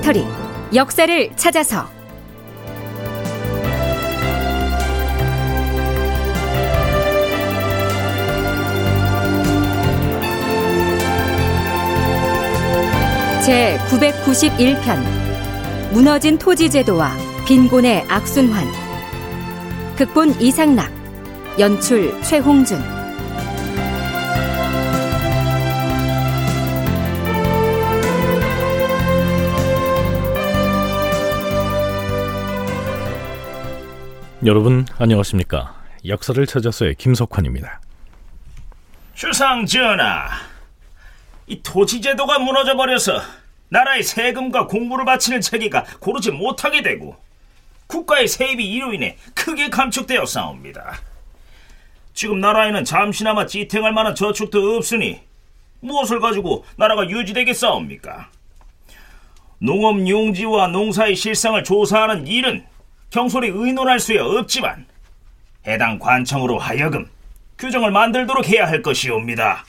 다큐멘터리 역사를 찾아서. 제 991편 무너진 토지 제도와 빈곤의 악순환. 극본 이상락 연출 최홍준 안녕하십니까? 역사를 찾아서의 김석환입니다. 주상 전하, 이 토지 제도가 무너져 버려서 나라의 세금과 공부를 바치는 체계가 고르지 못하게 되고 국가의 세입이 이로 인해 크게 감축되어 싸웁니다. 지금 나라에는 잠시나마 지탱할 만한 저축도 없으니 무엇을 가지고 나라가 유지되게 싸웁니까? 농업 용지와 농사의 실상을 조사하는 일은 경솔히 의논할 수야 없지만 해당 관청으로 하여금 규정을 만들도록 해야 할 것이옵니다.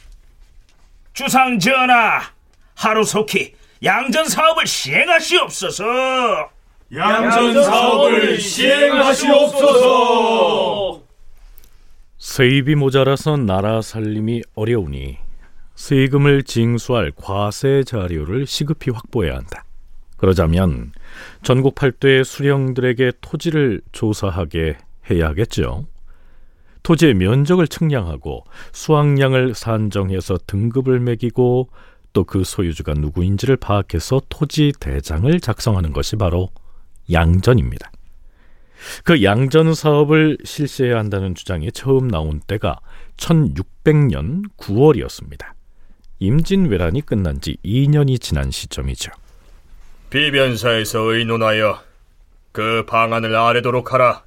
주상 전하, 하루속히 양전 사업을 시행하시옵소서. 양전 사업을 시행하시옵소서. 세입이 모자라서 나라 살림이 어려우니 세금을 징수할 과세 자료를 시급히 확보해야 한다. 그러자면 전국 팔도의 수령들에게 토지를 조사하게 해야 하겠죠. 토지의 면적을 측량하고 수확량을 산정해서 등급을 매기고 또 그 소유주가 누구인지를 파악해서 토지 대장을 작성하는 것이 바로 양전입니다. 그 양전 사업을 실시해야 한다는 주장이 처음 나온 때가 1600년 9월이었습니다. 임진왜란이 끝난 지 2년이 지난 시점이죠. 비변사에서 의논하여 그 방안을 아래도록 하라.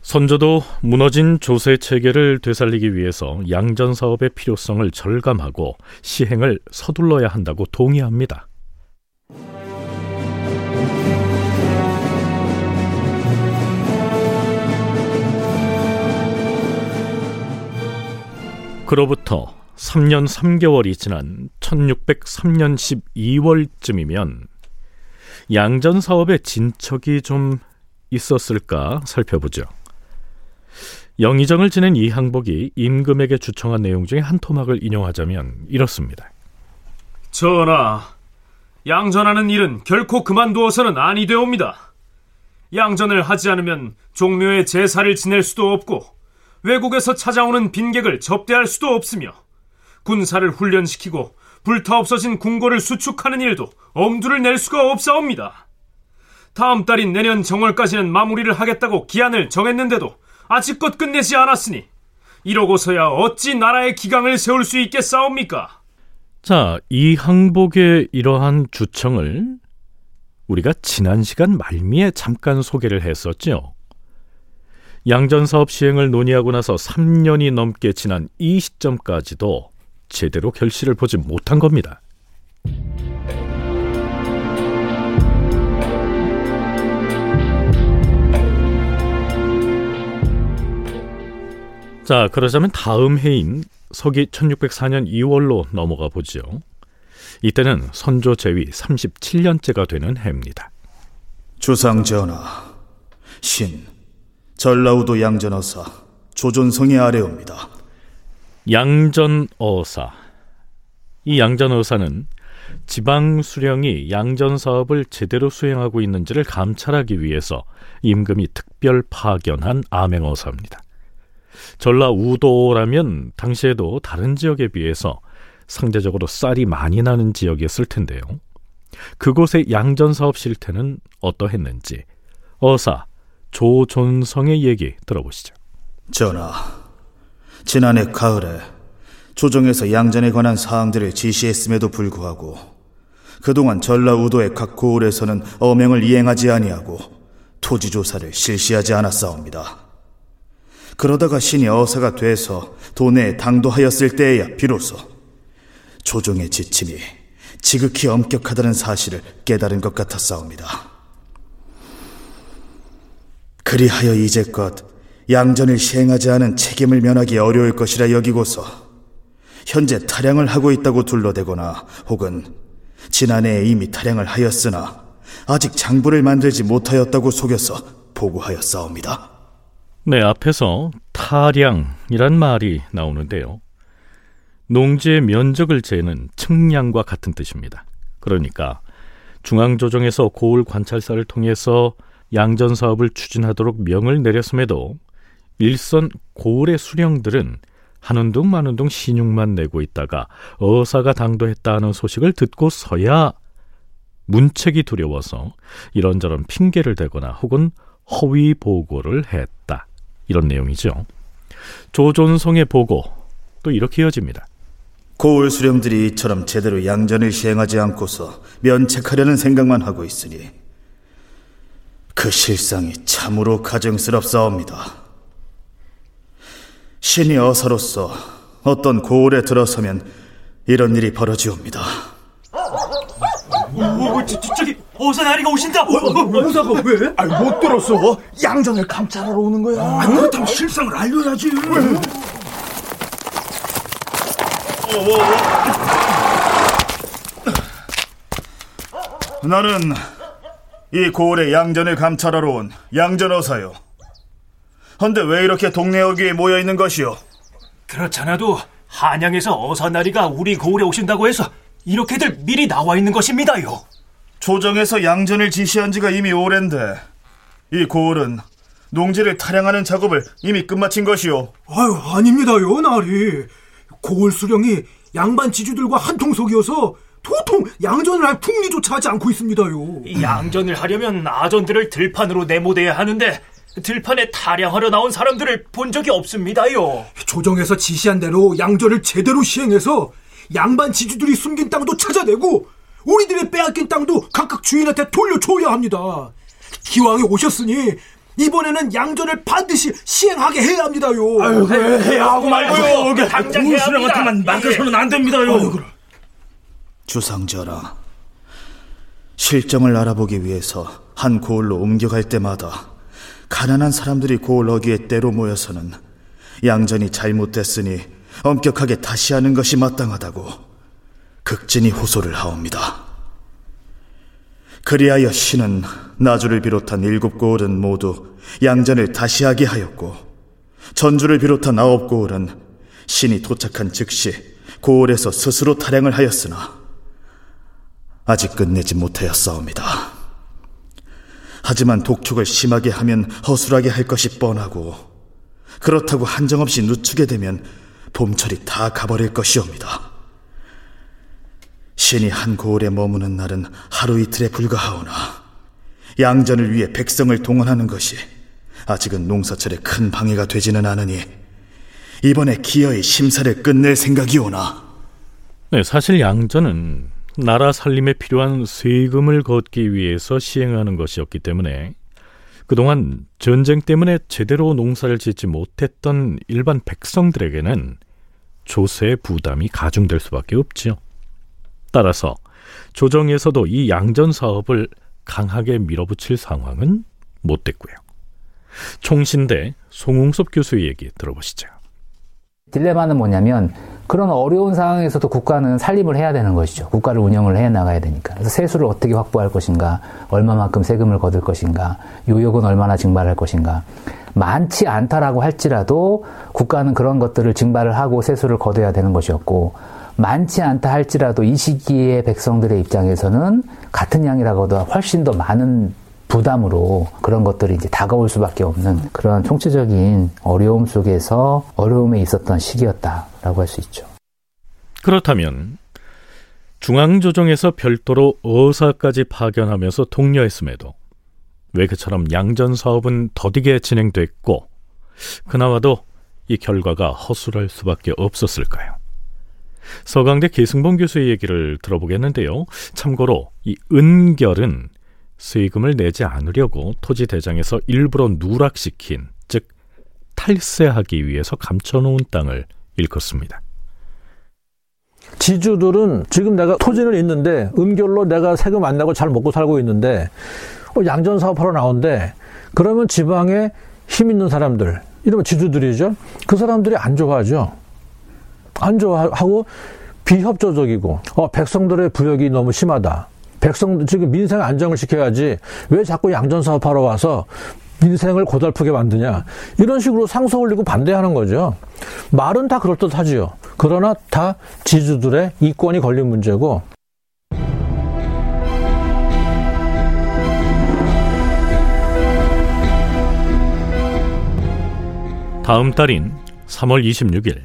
선조도 무너진 조세 체계를 되살리기 위해서 양전 사업의 필요성을 절감하고 시행을 서둘러야 한다고 동의합니다. 그로부터 3년 3개월이 지난 1603년 12월쯤이면 양전 사업의 진척이 좀 있었을까 살펴보죠. 영의정을 지낸 이항복이 임금에게 주청한 내용 중에 한 토막을 인용하자면 이렇습니다. 전하, 양전하는 일은 결코 그만두어서는 아니 되옵니다. 양전을 하지 않으면 종묘의 제사를 지낼 수도 없고 외국에서 찾아오는 빈객을 접대할 수도 없으며 군사를 훈련시키고 불타 없어진 궁궐을 수축하는 일도 엄두를 낼 수가 없사옵니다. 다음 달인 내년 정월까지는 마무리를 하겠다고 기한을 정했는데도 아직껏 끝내지 않았으니 이러고서야 어찌 나라의 기강을 세울 수 있겠사옵니까? 자, 이 항복의 이러한 주청을 우리가 지난 시간 말미에 잠깐 소개를 했었죠. 양전 사업 시행을 논의하고 나서 3년이 넘게 지난 이 시점까지도 제대로 결실을 보지 못한 겁니다. 자, 그러자면 다음 해인 서기 1604년 2월로 넘어가 보죠. 이때는 선조 제위 37년째가 되는 해입니다. 주상 전하, 신, 전라우도 양전어사, 조존성의 아래옵니다. 양전어사. 이 양전어사는 지방 수령이 양전 사업을 제대로 수행하고 있는지를 감찰하기 위해서 임금이 특별 파견한 암행어사입니다. 전라 우도라면 당시에도 다른 지역에 비해서 상대적으로 쌀이 많이 나는 지역이었을 텐데요. 그곳의 양전 사업 실태는 어떠했는지 어사 조존성의 얘기 들어보시죠. 전하, 지난해 가을에 조정에서 양전에 관한 사항들을 지시했음에도 불구하고 그동안 전라우도의 각 고을에서는 어명을 이행하지 아니하고 토지 조사를 실시하지 않았사옵니다. 그러다가 신이 어사가 돼서 도내에 당도하였을 때에야 비로소 조정의 지침이 지극히 엄격하다는 사실을 깨달은 것 같았사옵니다. 그리하여 이제껏 양전을 시행하지 않은 책임을 면하기 어려울 것이라 여기고서 현재 탈양을 하고 있다고 둘러대거나 혹은 지난해에 이미 탈양을 하였으나 아직 장부를 만들지 못하였다고 속여서 보고하였사옵니다. 네, 앞에서 타량이란 말이 나오는데요. 농지의 면적을 재는 측량과 같은 뜻입니다. 그러니까 중앙조정에서 고을 관찰사를 통해서 양전 사업을 추진하도록 명을 내렸음에도 일선 고을의 수령들은 한운동 만운동 신용만 내고 있다가 어사가 당도했다는 소식을 듣고서야 문책이 두려워서 이런저런 핑계를 대거나 혹은 허위 보고를 했다. 이런 내용이죠. 조존성의 보고 또 이렇게 이어집니다. 고을 수령들이 이처럼 제대로 양전을 시행하지 않고서 면책하려는 생각만 하고 있으니 그 실상이 참으로 가증스럽사옵니다. 신이 어사로서 어떤 고을에 들어서면 이런 일이 벌어지옵니다. 저기 어사 나리가 오신다. 어사가 왜? 아니, 못 들었어. 양전을 감찰하러 오는 거야. 안 그렇다면 실상을 알려야지. 나는 이 고을의 양전을 감찰하러 온 양전어사요. 헌데 왜 이렇게 동네 어귀에 모여 있는 것이오? 그렇잖아도 한양에서 어사나리가 우리 고을에 오신다고 해서 이렇게들 미리 나와 있는 것입니다요. 조정에서 양전을 지시한 지가 이미 오랜데 이 고을은 농지를 타량하는 작업을 이미 끝마친 것이오. 아유, 아닙니다요, 나리. 고을 수령이 양반 지주들과 한통속이어서 도통 양전을 할 풍리조차 하지 않고 있습니다요. 양전을 하려면 아전들을 들판으로 내모대야 하는데 들판에 타량하러 나온 사람들을 본 적이 없습니다요. 조정에서 지시한 대로 양전을 제대로 시행해서 양반 지주들이 숨긴 땅도 찾아내고 우리들의 빼앗긴 땅도 각각 주인한테 돌려줘야 합니다. 기왕에 오셨으니 이번에는 양전을 반드시 시행하게 해야 합니다요. 아유, 왜 해야 하고 말고요. 그 당장 해야 수령한테만 맡겨서는 안 됩니다요. 주상전하, 실정을 알아보기 위해서 한 고을로 옮겨갈 때마다 가난한 사람들이 고을 어귀에 때로 모여서는 양전이 잘못됐으니 엄격하게 다시 하는 것이 마땅하다고 극진히 호소를 하옵니다. 그리하여 신은 나주를 비롯한 일곱 고을은 모두 양전을 다시 하게 하였고 전주를 비롯한 아홉 고을은 신이 도착한 즉시 고을에서 스스로 타령을 하였으나 아직 끝내지 못하였사옵니다. 하지만 독촉을 심하게 하면 허술하게 할 것이 뻔하고 그렇다고 한정없이 늦추게 되면 봄철이 다 가버릴 것이옵니다. 신이 한 고을에 머무는 날은 하루 이틀에 불과하오나 양전을 위해 백성을 동원하는 것이 아직은 농사철에 큰 방해가 되지는 않으니 이번에 기어이 심사를 끝낼 생각이오나 네, 사실 양전은 나라 살림에 필요한 세금을 걷기 위해서 시행하는 것이었기 때문에 그동안 전쟁 때문에 제대로 농사를 짓지 못했던 일반 백성들에게는 조세의 부담이 가중될 수밖에 없지요. 따라서 조정에서도 이 양전 사업을 강하게 밀어붙일 상황은 못 됐고요. 총신대 송웅섭 교수의 얘기 들어보시죠. 딜레마는 뭐냐면 그런 어려운 상황에서도 국가는 살림을 해야 되는 것이죠. 국가를 운영을 해 나가야 되니까. 그래서 세수를 어떻게 확보할 것인가, 얼마만큼 세금을 거둘 것인가, 요역은 얼마나 증발할 것인가. 많지 않다라고 할지라도 국가는 그런 것들을 증발을 하고 세수를 거둬야 되는 것이었고, 많지 않다 할지라도 이 시기에 백성들의 입장에서는 같은 양이라고도 훨씬 더 많은 부담으로 그런 것들이 이제 다가올 수밖에 없는 그런 총체적인 어려움 속에서 어려움에 있었던 시기였다라고 할 수 있죠. 그렇다면 중앙조정에서 별도로 어사까지 파견하면서 독려했음에도 왜 그처럼 양전 사업은 더디게 진행됐고 그나마도 이 결과가 허술할 수밖에 없었을까요? 서강대 계승봉 교수의 얘기를 들어보겠는데요. 참고로 이 은결은 세금을 내지 않으려고 토지 대장에서 일부러 누락시킨 즉 탈세하기 위해서 감춰놓은 땅을 일컫습니다. 지주들은 지금 내가 토지는 있는데 은결로 내가 세금 안 내고 잘 먹고 살고 있는데 어, 양전 사업하러 나온대 그러면 지방에 힘 있는 사람들 이러면 지주들이죠. 그 사람들이 안 좋아하죠. 안 좋아하고 비협조적이고 어, 백성들의 부역이 너무 심하다. 백성 지금 민생 안정을 지켜야지 왜 자꾸 양전 사업하러 와서 민생을 고달프게 만드냐 이런 식으로 상소 올리고 반대하는 거죠. 말은 다 그럴 듯하지요. 그러나 다 지주들의 이권이 걸린 문제고 다음 달인 3월 26일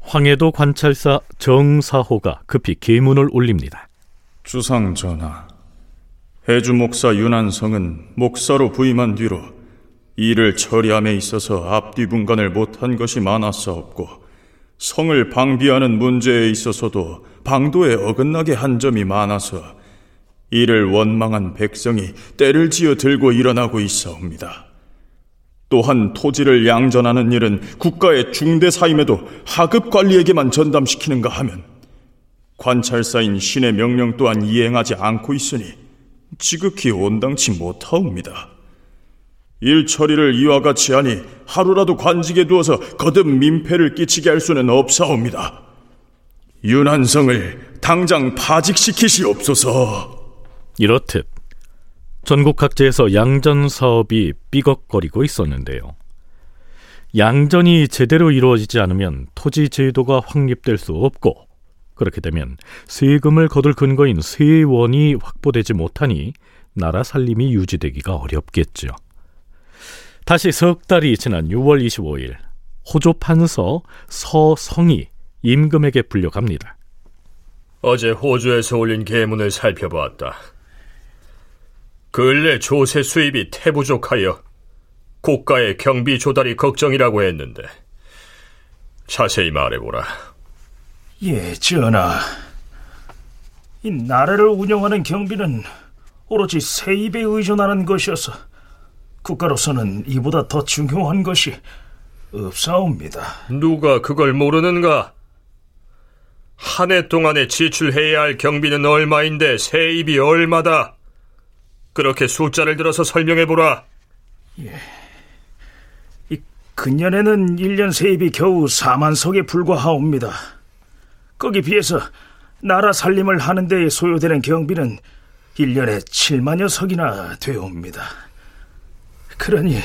황해도 관찰사 정사호가 급히 계문을 올립니다. 주상 전하, 해주 목사 윤한성은 목사로 부임한 뒤로 일을 처리함에 있어서 앞뒤 분간을 못한 것이 많았사옵고 성을 방비하는 문제에 있어서도 방도에 어긋나게 한 점이 많아서 이를 원망한 백성이 때를 지어 들고 일어나고 있사옵니다. 또한 토지를 양전하는 일은 국가의 중대 사임에도 하급 관리에게만 전담시키는가 하면 관찰사인 신의 명령 또한 이행하지 않고 있으니 지극히 온당치 못하옵니다. 일 처리를 이와 같이 하니 하루라도 관직에 두어서 거듭 민폐를 끼치게 할 수는 없사옵니다. 윤한성을 당장 파직시키시옵소서. 이렇듯 전국 각지에서 양전 사업이 삐걱거리고 있었는데요. 양전이 제대로 이루어지지 않으면 토지 제도가 확립될 수 없고 그렇게 되면 세금을 거둘 근거인 세원이 확보되지 못하니 나라 살림이 유지되기가 어렵겠죠. 다시 석 달이 지난 6월 25일 호조 판서 서성이 임금에게 불려갑니다. 어제 호주에서 올린 계문을 살펴보았다. 근래 조세 수입이 태부족하여 국가의 경비 조달이 걱정이라고 했는데 자세히 말해보라. 예, 전하. 이 나라를 운영하는 경비는 오로지 세입에 의존하는 것이어서 국가로서는 이보다 더 중요한 것이 없사옵니다. 누가 그걸 모르는가? 한 해 동안에 지출해야 할 경비는 얼마인데 세입이 얼마다? 그렇게 숫자를 들어서 설명해 보라. 예. 이 근년에는 1년 세입이 겨우 4만 석에 불과하옵니다. 거기 비해서 나라 살림을 하는 데에 소요되는 경비는 1년에 7만여 석이나 되옵니다. 그러니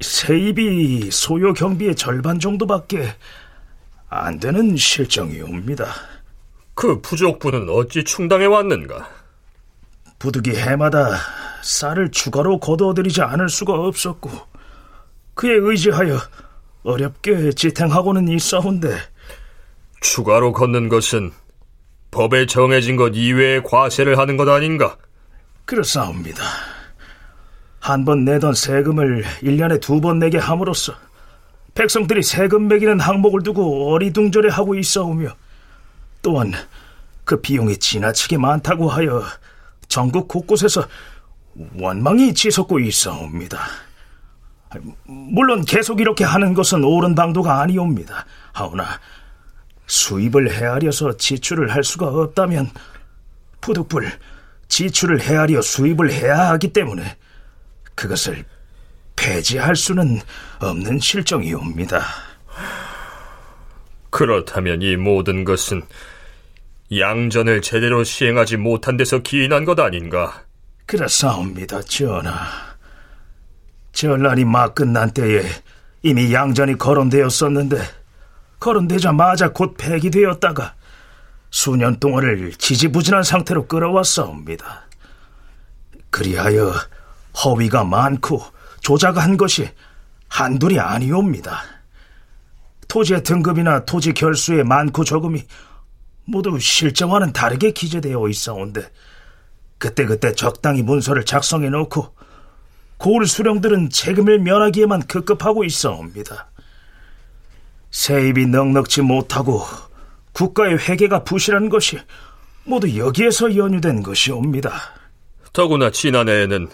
세입이 소요 경비의 절반 정도밖에 안 되는 실정이옵니다. 그 부족분은 어찌 충당해 왔는가? 부득이 해마다 쌀을 추가로 거두어들이지 않을 수가 없었고 그에 의지하여 어렵게 지탱하고는 있사온데 추가로 걷는 것은 법에 정해진 것 이외의 과세를 하는 것 아닌가? 그렇사옵니다. 한 번 내던 세금을 1년에 두 번 내게 함으로써 백성들이 세금 매기는 항목을 두고 어리둥절해 하고 있어오며 또한 그 비용이 지나치게 많다고 하여 전국 곳곳에서 원망이 치솟고 있어옵니다. 물론 계속 이렇게 하는 것은 옳은 방도가 아니옵니다. 하오나 수입을 헤아려서 지출을 할 수가 없다면 부득불 지출을 헤아려 수입을 해야 하기 때문에 그것을 폐지할 수는 없는 실정이옵니다. 그렇다면 이 모든 것은 양전을 제대로 시행하지 못한 데서 기인한 것 아닌가? 그렇사옵니다, 전하. 전란이 막 끝난 때에 이미 양전이 거론되었었는데 거론되자마자 곧 폐기되었다가 수년 동안을 지지부진한 상태로 끌어왔사옵니다. 그리하여 허위가 많고 조작한 것이 한둘이 아니옵니다. 토지의 등급이나 토지 결수의 많고 적음이 모두 실정와는 다르게 기재되어 있어온데 그때그때 적당히 문서를 작성해 놓고 고을 수령들은 책임을 면하기에만 급급하고 있어옵니다. 세입이 넉넉지 못하고 국가의 회계가 부실한 것이 모두 여기에서 연유된 것이옵니다. 더구나 지난해에는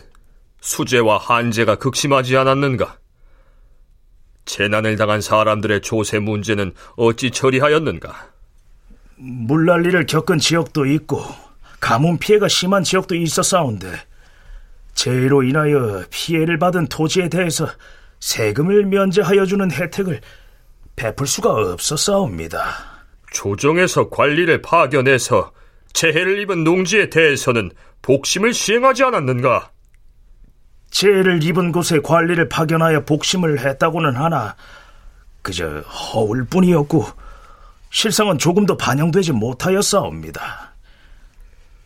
수재와 한재가 극심하지 않았는가? 재난을 당한 사람들의 조세 문제는 어찌 처리하였는가? 물난리를 겪은 지역도 있고 가뭄 피해가 심한 지역도 있었사온데 재해로 인하여 피해를 받은 토지에 대해서 세금을 면제하여 주는 혜택을 베풀 수가 없었사옵니다. 조정에서 관리를 파견해서 재해를 입은 농지에 대해서는 복심을 시행하지 않았는가? 재해를 입은 곳에 관리를 파견하여 복심을 했다고는 하나 그저 허울 뿐이었고 실상은 조금도 반영되지 못하였사옵니다.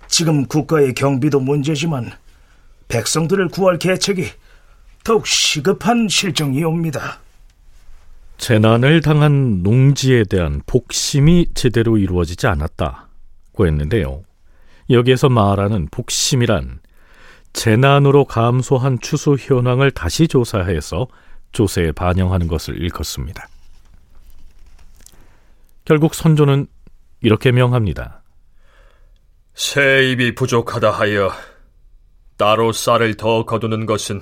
지금 국가의 경비도 문제지만 백성들을 구할 계책이 더욱 시급한 실정이옵니다. 재난을 당한 농지에 대한 복심이 제대로 이루어지지 않았다고 했는데요. 여기에서 말하는 복심이란 재난으로 감소한 추수 현황을 다시 조사해서 조세에 반영하는 것을 일컫습니다. 결국 선조는 이렇게 명합니다. 세입이 부족하다 하여 따로 쌀을 더 거두는 것은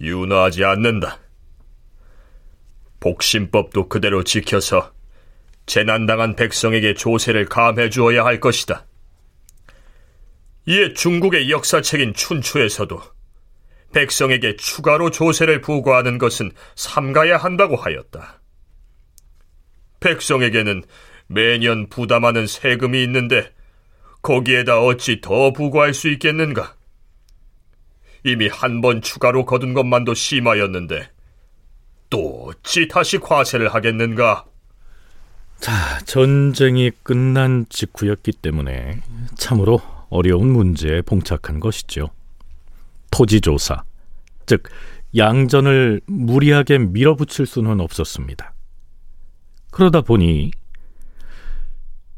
윤화하지 않는다. 복심법도 그대로 지켜서 재난당한 백성에게 조세를 감해 주어야 할 것이다. 이에 중국의 역사책인 춘추에서도 백성에게 추가로 조세를 부과하는 것은 삼가야 한다고 하였다. 백성에게는 매년 부담하는 세금이 있는데 거기에다 어찌 더 부과할 수 있겠는가? 이미 한 번 추가로 거둔 것만도 심하였는데 또 어찌 다시 과세를 하겠는가? 자, 전쟁이 끝난 직후였기 때문에 참으로 어려운 문제에 봉착한 것이죠. 토지조사, 즉 양전을 무리하게 밀어붙일 수는 없었습니다. 그러다 보니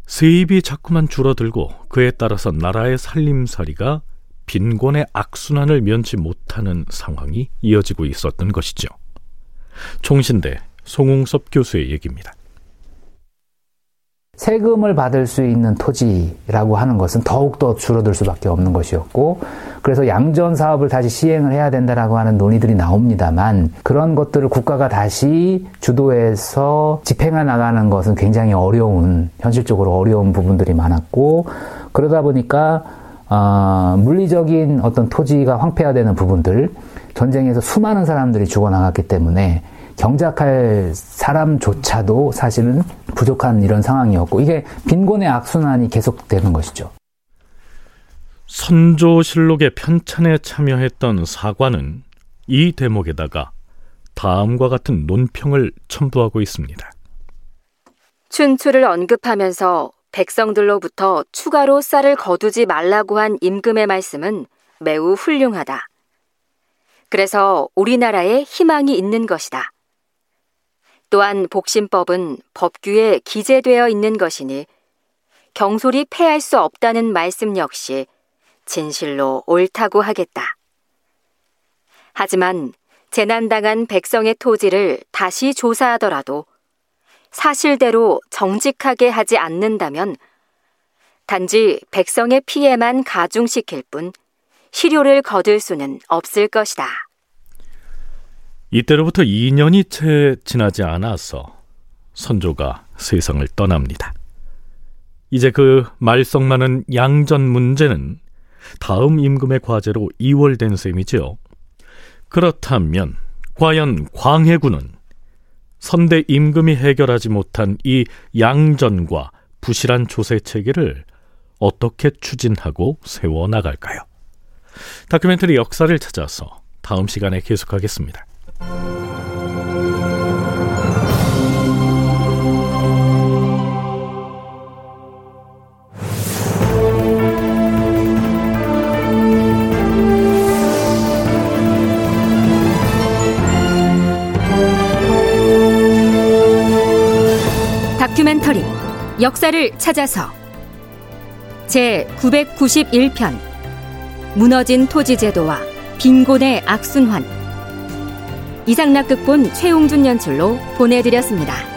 세입이 자꾸만 줄어들고 그에 따라서 나라의 살림살이가 빈곤의 악순환을 면치 못하는 상황이 이어지고 있었던 것이죠. 총신대 송웅섭 교수의 얘기입니다. 세금을 받을 수 있는 토지라고 하는 것은 더욱더 줄어들 수밖에 없는 것이었고, 그래서 양전 사업을 다시 시행을 해야 된다라고 하는 논의들이 나옵니다만, 그런 것들을 국가가 다시 주도해서 집행해 나가는 것은 굉장히 어려운, 현실적으로 어려운 부분들이 많았고, 그러다 보니까, 어, 물리적인 어떤 토지가 황폐화되는 부분들, 전쟁에서 수많은 사람들이 죽어나갔기 때문에 경작할 사람조차도 사실은 부족한 이런 상황이었고 이게 빈곤의 악순환이 계속되는 것이죠. 선조실록의 편찬에 참여했던 사관은 이 대목에다가 다음과 같은 논평을 첨부하고 있습니다. 춘추를 언급하면서 백성들로부터 추가로 쌀을 거두지 말라고 한 임금의 말씀은 매우 훌륭하다. 그래서 우리나라에 희망이 있는 것이다. 또한 복심법은 법규에 기재되어 있는 것이니 경솔이 패할 수 없다는 말씀 역시 진실로 옳다고 하겠다. 하지만 재난당한 백성의 토지를 다시 조사하더라도 사실대로 정직하게 하지 않는다면 단지 백성의 피해만 가중시킬 뿐 실효를 거둘 수는 없을 것이다. 이때로부터 2년이 채 지나지 않아서 선조가 세상을 떠납니다. 이제 그 말썽 많은 양전 문제는 다음 임금의 과제로 이월된 셈이지요. 그렇다면 과연 광해군은 선대 임금이 해결하지 못한 이 양전과 부실한 조세 체계를 어떻게 추진하고 세워 나갈까요? 다큐멘터리 역사를 찾아서 다음 시간에 계속하겠습니다. 다큐멘터리 역사를 찾아서. 제 991편 무너진 토지 제도와 빈곤의 악순환 이상락 극본 최홍준 연출로 보내드렸습니다.